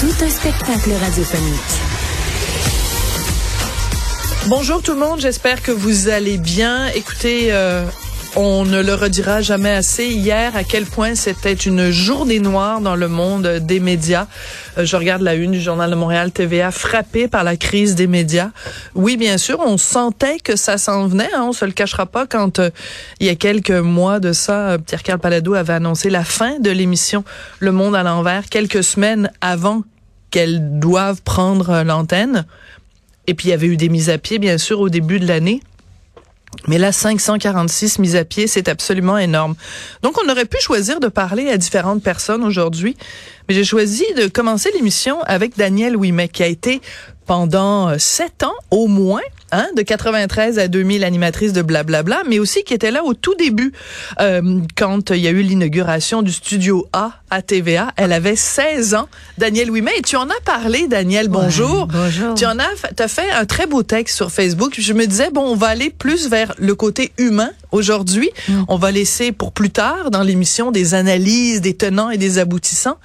Tout un spectacle radiophonique. Bonjour tout le monde, j'espère que vous allez bien. Écoutez, euh, on ne le redira jamais assez hier à quel point c'était une journée noire dans le monde des médias. Euh, je regarde la une du Journal de Montréal TVA frappé par la crise des médias. Oui, bien sûr, on sentait que ça s'en venait, hein, on se le cachera pas quand euh, il y a quelques mois de ça, euh, Pierre-Carl Palado avait annoncé la fin de l'émission Le Monde à l'envers quelques semaines avant qu'elle doive prendre l'antenne. Et puis il y avait eu des mises à pied bien sûr au début de l'année. Mais là, 546 mises à pied, c'est absolument énorme. Donc, on aurait pu choisir de parler à différentes personnes aujourd'hui, mais j'ai choisi de commencer l'émission avec Danielle Ouimet, qui a été pendant euh, sept ans au moins, hein, de 93 à 2000 animatrice de Blablabla, mais aussi qui était là au tout début euh, quand il y a eu l'inauguration du studio A à TVA. Elle avait 16 ans, Danielle Ouimet, et tu en as parlé, Danielle. Bonjour. Ouais, bonjour. Tu en as, as fait un très beau texte sur Facebook. Je me disais bon, on va aller plus vers le côté humain aujourd'hui. Mm. On va laisser pour plus tard dans l'émission des analyses, des tenants et des aboutissants.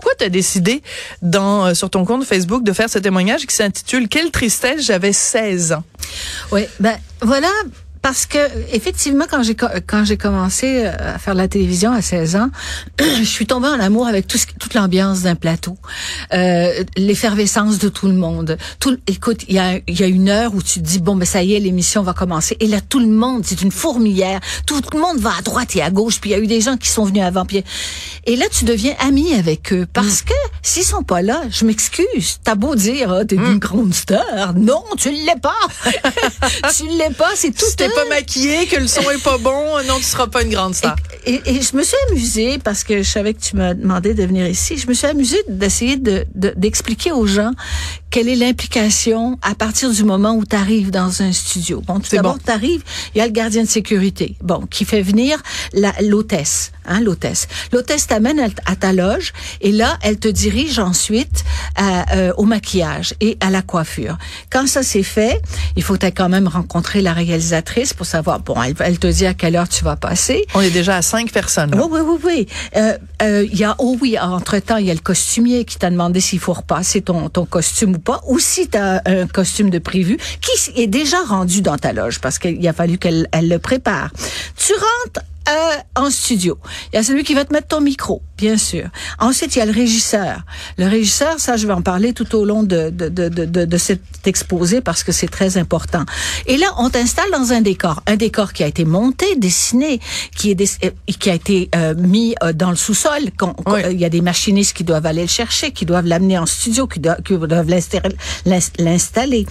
Pourquoi tu as décidé euh, sur ton compte Facebook de faire ce témoignage qui s'intitule Quelle tristesse, j'avais 16 ans? Oui, ben voilà parce que effectivement quand j'ai quand j'ai commencé euh, à faire de la télévision à 16 ans, je suis tombée en amour avec tout ce, toute l'ambiance d'un plateau, euh, l'effervescence de tout le monde. Tout, écoute, il y a il y a une heure où tu te dis bon ben ça y est l'émission va commencer. Et là tout le monde c'est une fourmilière, tout, le monde va à droite et à gauche puis il y a eu des gens qui sont venus avant puis et là tu deviens ami avec eux. Parce mm. que s'ils sont pas là, je m'excuse, t'as beau dire oh, t'es mm. une grande star, non tu l'es pas, tu l'es pas, c'est tout pas maquillé, que le son est pas bon, non, tu seras pas une grande star. Et, je me suis amusée parce que je savais que tu m'as demandé de venir ici. Je me suis amusée d'essayer de, d'expliquer aux gens quelle est l'implication à partir du moment où tu arrives dans un studio? Bon, tout d'abord, bon. tu arrives, il y a le gardien de sécurité, bon, qui fait venir l'hôtesse, hein, l'hôtesse. L'hôtesse t'amène à ta loge et là, elle te dirige ensuite à, euh, au maquillage et à la coiffure. Quand ça c'est fait, il faut quand même rencontrer la réalisatrice pour savoir, bon, elle, elle, te dit à quelle heure tu vas passer. On est déjà à cinq personnes. Là. Oui, oui, oui, oui. Euh, euh, il y a, oh oui, entre-temps, il y a le costumier qui t'a demandé s'il faut repasser ton, ton costume pas, ou si tu as un costume de prévu qui est déjà rendu dans ta loge parce qu'il a fallu qu'elle elle le prépare. Tu rentres en studio. Il y a celui qui va te mettre ton micro, bien sûr. Ensuite, il y a le régisseur. Le régisseur, ça, je vais en parler tout au long de, de, de, de, de cet exposé parce que c'est très important. Et là, on t'installe dans un décor. Un décor qui a été monté, dessiné, qui, est euh, qui a été euh, mis euh, dans le sous-sol. Oui. Il y a des machinistes qui doivent aller le chercher, qui doivent l'amener en studio, qui, doivent, qui doivent l'installer.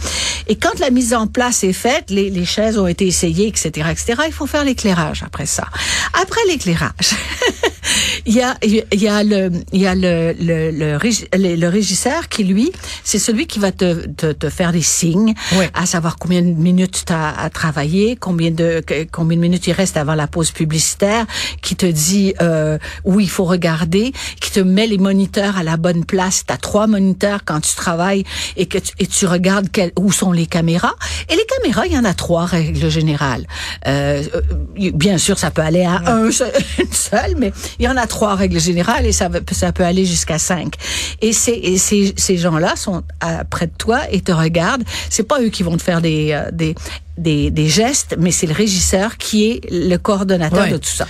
Et quand la mise en place est faite, les, les chaises ont été essayées, etc., etc., il faut faire l'éclairage après ça. Après l'éclairage, il y a il y a le il y a le le, le, le régisseur qui lui, c'est celui qui va te, te, te faire des signes, oui. à savoir combien de minutes tu as à travailler, combien de combien de minutes il reste avant la pause publicitaire, qui te dit euh, où il faut regarder, qui te met les moniteurs à la bonne place. Tu as trois moniteurs quand tu travailles et que tu, et tu regardes quel, où sont les caméras. Et les caméras, il y en a trois règles générales. Euh, bien sûr, ça peut aller à un seul, une seule, mais il y en a trois règles générales et ça, ça peut aller jusqu'à cinq. Et, et ces, ces gens-là sont près de toi et te regardent. C'est pas eux qui vont te faire des, euh, des, des, des, gestes, mais c'est le régisseur qui est le coordonnateur ouais. de tout ça.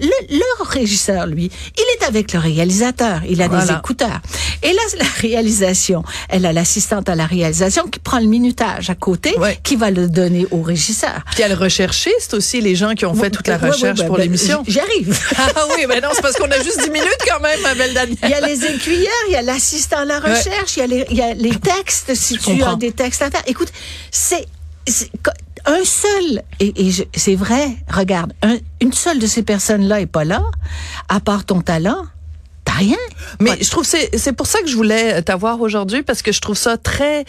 Le, le, régisseur, lui, il est avec le réalisateur. Il a voilà. des écouteurs. Et là, la réalisation, elle a l'assistante à la réalisation qui prend le minutage à côté, ouais. qui va le donner au régisseur. Puis il y a le recherchiste aussi, les gens qui ont fait toute la recherche pour ben, l'émission. J'arrive. ah oui, mais non, c'est parce qu'on a juste 10 minutes quand même, ma belle Danielle. Il y a les écuyères, il y a l'assistant à la recherche, il y, a les, il y a les textes, si Je tu comprends. as des textes à faire. Écoute, c'est un seul, et, et c'est vrai, regarde, un, une seule de ces personnes-là est pas là, à part ton talent, rien. Mais je trouve c'est c'est pour ça que je voulais t'avoir aujourd'hui parce que je trouve ça très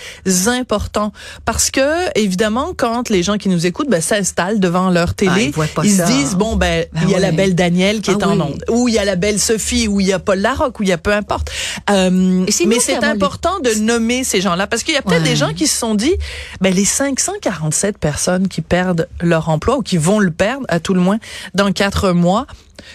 important. Parce que évidemment quand les gens qui nous écoutent ben, s'installent devant leur télé, ah, ils, se disent bon ben, ben il y a la belle Danielle qui est ah en onde ou il y a la belle Sophie ou il y a Paul Larocque ou il y a peu importe. Euh, mais c'est important de nommer ces gens-là parce qu'il y a peut-être des gens qui se sont dit ben les 547 personnes qui perdent leur emploi ou qui vont le perdre à tout le moins dans quatre mois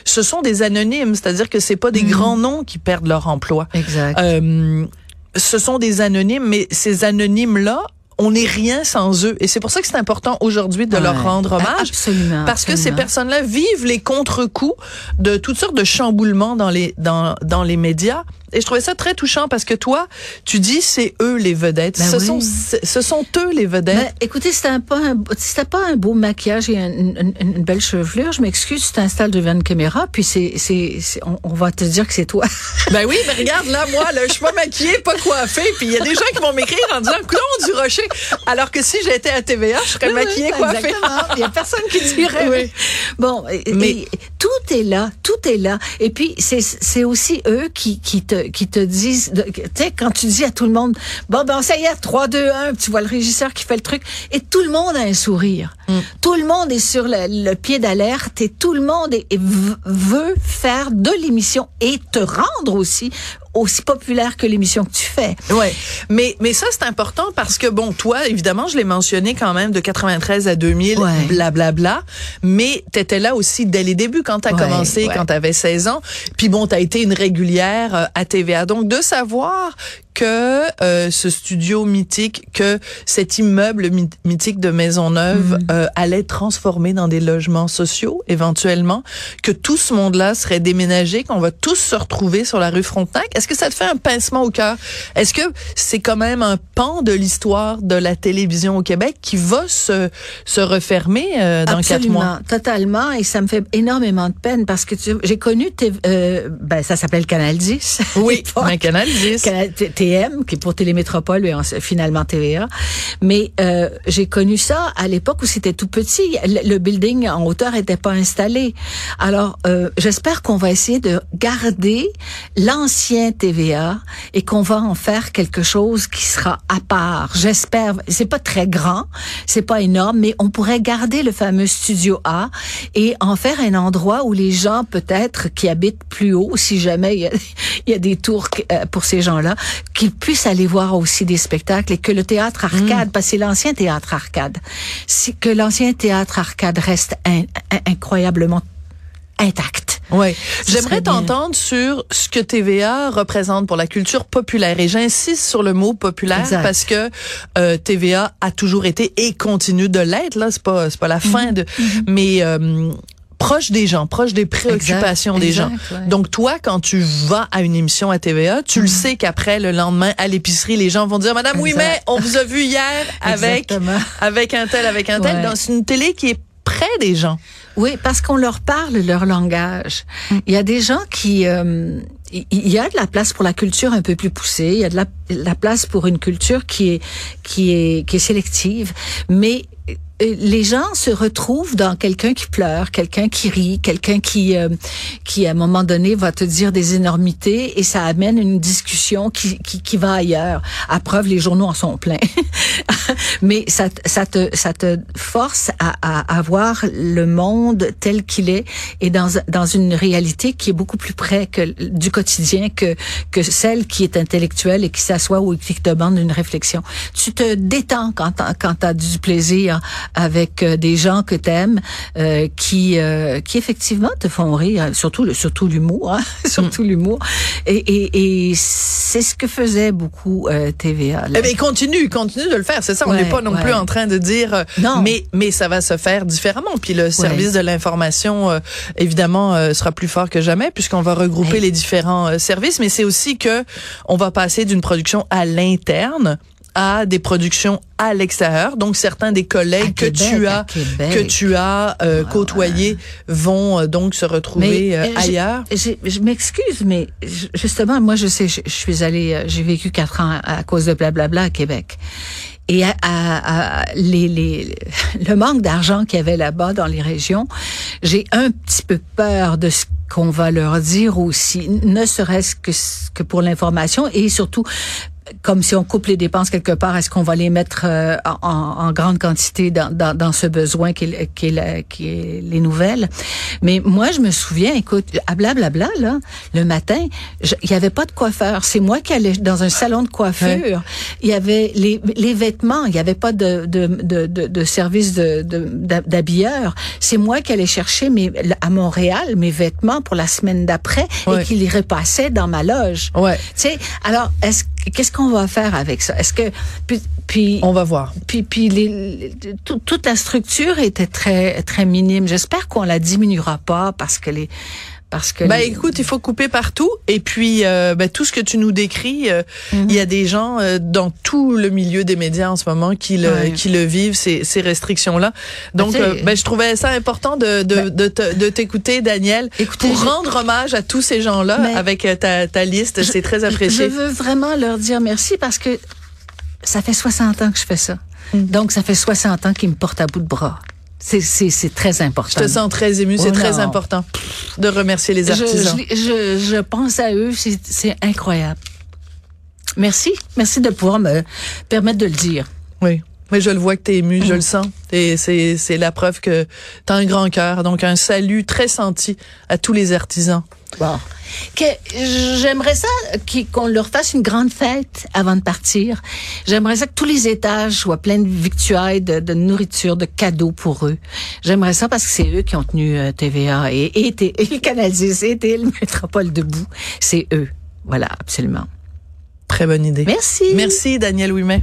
ce sont des anonymes, c'est-à-dire que c'est pas des mm. grands noms qui perdent leur emploi. Exact. Euh, ce sont des anonymes, mais ces anonymes-là on n'est rien sans eux. Et c'est pour ça que c'est important aujourd'hui de leur rendre hommage. Absolument. Parce que ces personnes-là vivent les contre-coups de toutes sortes de chamboulements dans les, dans, dans les médias. Et je trouvais ça très touchant parce que toi, tu dis c'est eux les vedettes. Ben ce sont ce sont eux les vedettes. Ben, écoutez, c'était pas un c'était pas un beau maquillage et une, une, belle chevelure. Je m'excuse, tu t'installes devant une caméra, puis c'est c'est on, va te dire que c'est toi. ben oui, mais regarde là, moi, là, je suis pas maquillée, pas coiffée, puis il y a des gens qui vont m'écrire en disant Claude du Rocher. Alors que si j'étais à TVA, je serais maquillée, coiffée. Il y a personne qui dirait. Oui. Bon, mais tout est là, tout est là. Et puis c'est c'est aussi eux qui qui te qui te disent, tu sais, quand tu dis à tout le monde, bon, ben, ça y est, 3, 2, 1, tu vois le régisseur qui fait le truc, et tout le monde a un sourire. Mm. Tout le monde est sur le, pied d'alerte et tout le monde veut faire de l'émission et te rendre aussi aussi populaire que l'émission que tu fais. Ouais. Mais mais ça c'est important parce que bon toi évidemment je l'ai mentionné quand même de 93 à 2000 blablabla bla, bla, mais tu étais là aussi dès les débuts quand tu as commencé quand tu avais 16 ans. Puis bon tu as été une régulière euh, à TVA. Donc de savoir que euh, ce studio mythique, que cet immeuble mythique de Maisonneuve mm. euh, allait transformer dans des logements sociaux éventuellement, que tout ce monde-là serait déménagé, qu'on va tous se retrouver sur la rue Frontenac. Est-ce que ça te fait un pincement au cœur? Est-ce que c'est quand même un pan de l'histoire de la télévision au Québec qui va se se refermer euh, dans quatre mois? Totalement, et ça me fait énormément de peine parce que j'ai connu, euh, ben ça s'appelle Canal 10. Oui, mais Canal 10. Canal, qui est pour Télémétropole et finalement TVA. Mais euh, j'ai connu ça à l'époque où c'était tout petit. Le, building en hauteur n'était pas installé. Alors, euh, j'espère qu'on va essayer de garder l'ancien TVA et qu'on va en faire quelque chose qui sera à part. J'espère. C'est pas très grand, c'est pas énorme, mais on pourrait garder le fameux studio A et en faire un endroit où les gens peut-être qui habitent plus haut, si jamais il y a, il y a des tours euh, pour ces gens-là, qu'ils puissent aller voir aussi des spectacles et que le théâtre arcade, mm. parce que c'est l'ancien théâtre arcade, que l'ancien théâtre arcade reste incroyablement intact. Ouais. J'aimerais t'entendre sur ce que TVA représente pour la culture populaire et j'insiste sur le mot populaire parce que euh, TVA a toujours été et continue de l'être là, c'est pas c'est pas la fin mm-hmm. de mm-hmm. mais euh, proche des gens, proche des préoccupations des gens. Donc toi, quand tu vas à une émission à TVA, tu le mm. sais qu'après le lendemain à l'épicerie, les gens vont dire Madame, oui mais on vous a vu hier avec avec un tel, avec un tel. C'est une télé qui est près des gens. Oui, parce qu'on leur parle leur langage. Mm. Il y a des gens qui euh, il y a de la place pour la culture un peu plus poussée, il y a de la, la place pour une culture qui est qui est qui est sélective, mais les gens se retrouvent dans quelqu'un qui pleure, quelqu'un qui rit, quelqu'un qui euh, qui à un moment donné va te dire des énormités et ça amène une discussion qui qui, qui va ailleurs. À preuve, les journaux en sont pleins. Mais ça ça te ça te force à, à, à voir le monde tel qu'il est et dans dans une réalité qui est beaucoup plus près que du quotidien que que celle qui est intellectuelle et qui s'assoit ou qui te demande une réflexion. Tu te détends quand quand as du plaisir avec euh, des gens que t'aimes, euh, qui euh, qui effectivement te font rire, surtout surtout l'humour, hein, surtout mm. l'humour. Et, et, et c'est ce que faisait beaucoup euh, TVA. Eh bien, continue, continue de le faire. C'est ça. on n'est pas non plus en train de dire. non. Mais mais ça va se faire différemment. Puis le service de l'information, évidemment, sera plus fort que jamais puisqu'on va regrouper les différents services. Mais c'est aussi que on va passer d'une production à l'interne à des productions à l'extérieur. Donc certains des collègues que, tu as, que tu as euh, côtoyés vont euh, donc se retrouver euh, ailleurs. Je m'excuse, mais justement, moi je sais, je, suis allée, j'ai vécu quatre ans à, cause de blablabla à Québec. Et à, à, les, les, le manque d'argent qu'il y avait là-bas dans les régions, j'ai un petit peu peur de ce qu'on va leur dire aussi, ne serait-ce que, que pour l'information et surtout comme si on coupe les dépenses quelque part, est-ce qu'on va les mettre euh, en, en, grande quantité dans, dans, dans ce besoin qui est, qui, est qui est les nouvelles? Mais moi, je me souviens, écoute, à blablabla, là, le matin, il y avait pas de coiffeur. C'est moi qui allais dans un salon de coiffure. Il y avait les, les vêtements. Il y avait pas de, de, de, de, de service de, d'habilleur. C'est moi qui allais chercher mes, à Montréal mes vêtements pour la semaine d'après et qui les repassais dans ma loge. Ouais. Tu sais, alors, est-ce qu'est-ce qu'on va faire avec ça? Est-ce que puis, puis, on va voir. Puis puis les, toute la structure était très très minime. J'espère qu'on la diminuera pas parce que les parce que ben écoute, il faut couper partout et puis euh, ben, tout ce que tu nous décris, euh, il y a des gens euh, dans tout le milieu des médias en ce moment qui le qui le vivent ces, ces restrictions là. Donc ben, ben, je trouvais ça important de de de, t'écouter Daniel écoutez, pour rendre hommage à tous ces gens là avec ta ta liste, c'est très apprécié. Je veux vraiment leur dire merci parce que ça fait 60 ans que je fais ça. Mm. Donc ça fait 60 ans qu'ils me portent à bout de bras. C'est très important. Je te sens très ému. C'est oh très important de remercier les artisans. Je, je, je pense à eux. C'est incroyable. Merci. Merci de pouvoir me permettre de le dire. Oui. Mais je le vois que tu es ému, je le sens. C'est la preuve que tu as un grand cœur. Donc, un salut très senti à tous les artisans. Bon. J'aimerais ça qu'on leur fasse une grande fête avant de partir. J'aimerais ça que tous les étages soient pleins de victuailles, de, nourriture, de cadeaux pour eux. J'aimerais ça parce que c'est eux qui ont tenu euh, TVA et, et, et, le Canal 10 et le Métropole debout. C'est eux. Voilà, absolument. Très bonne idée. Merci. Merci, Daniel Ouimet.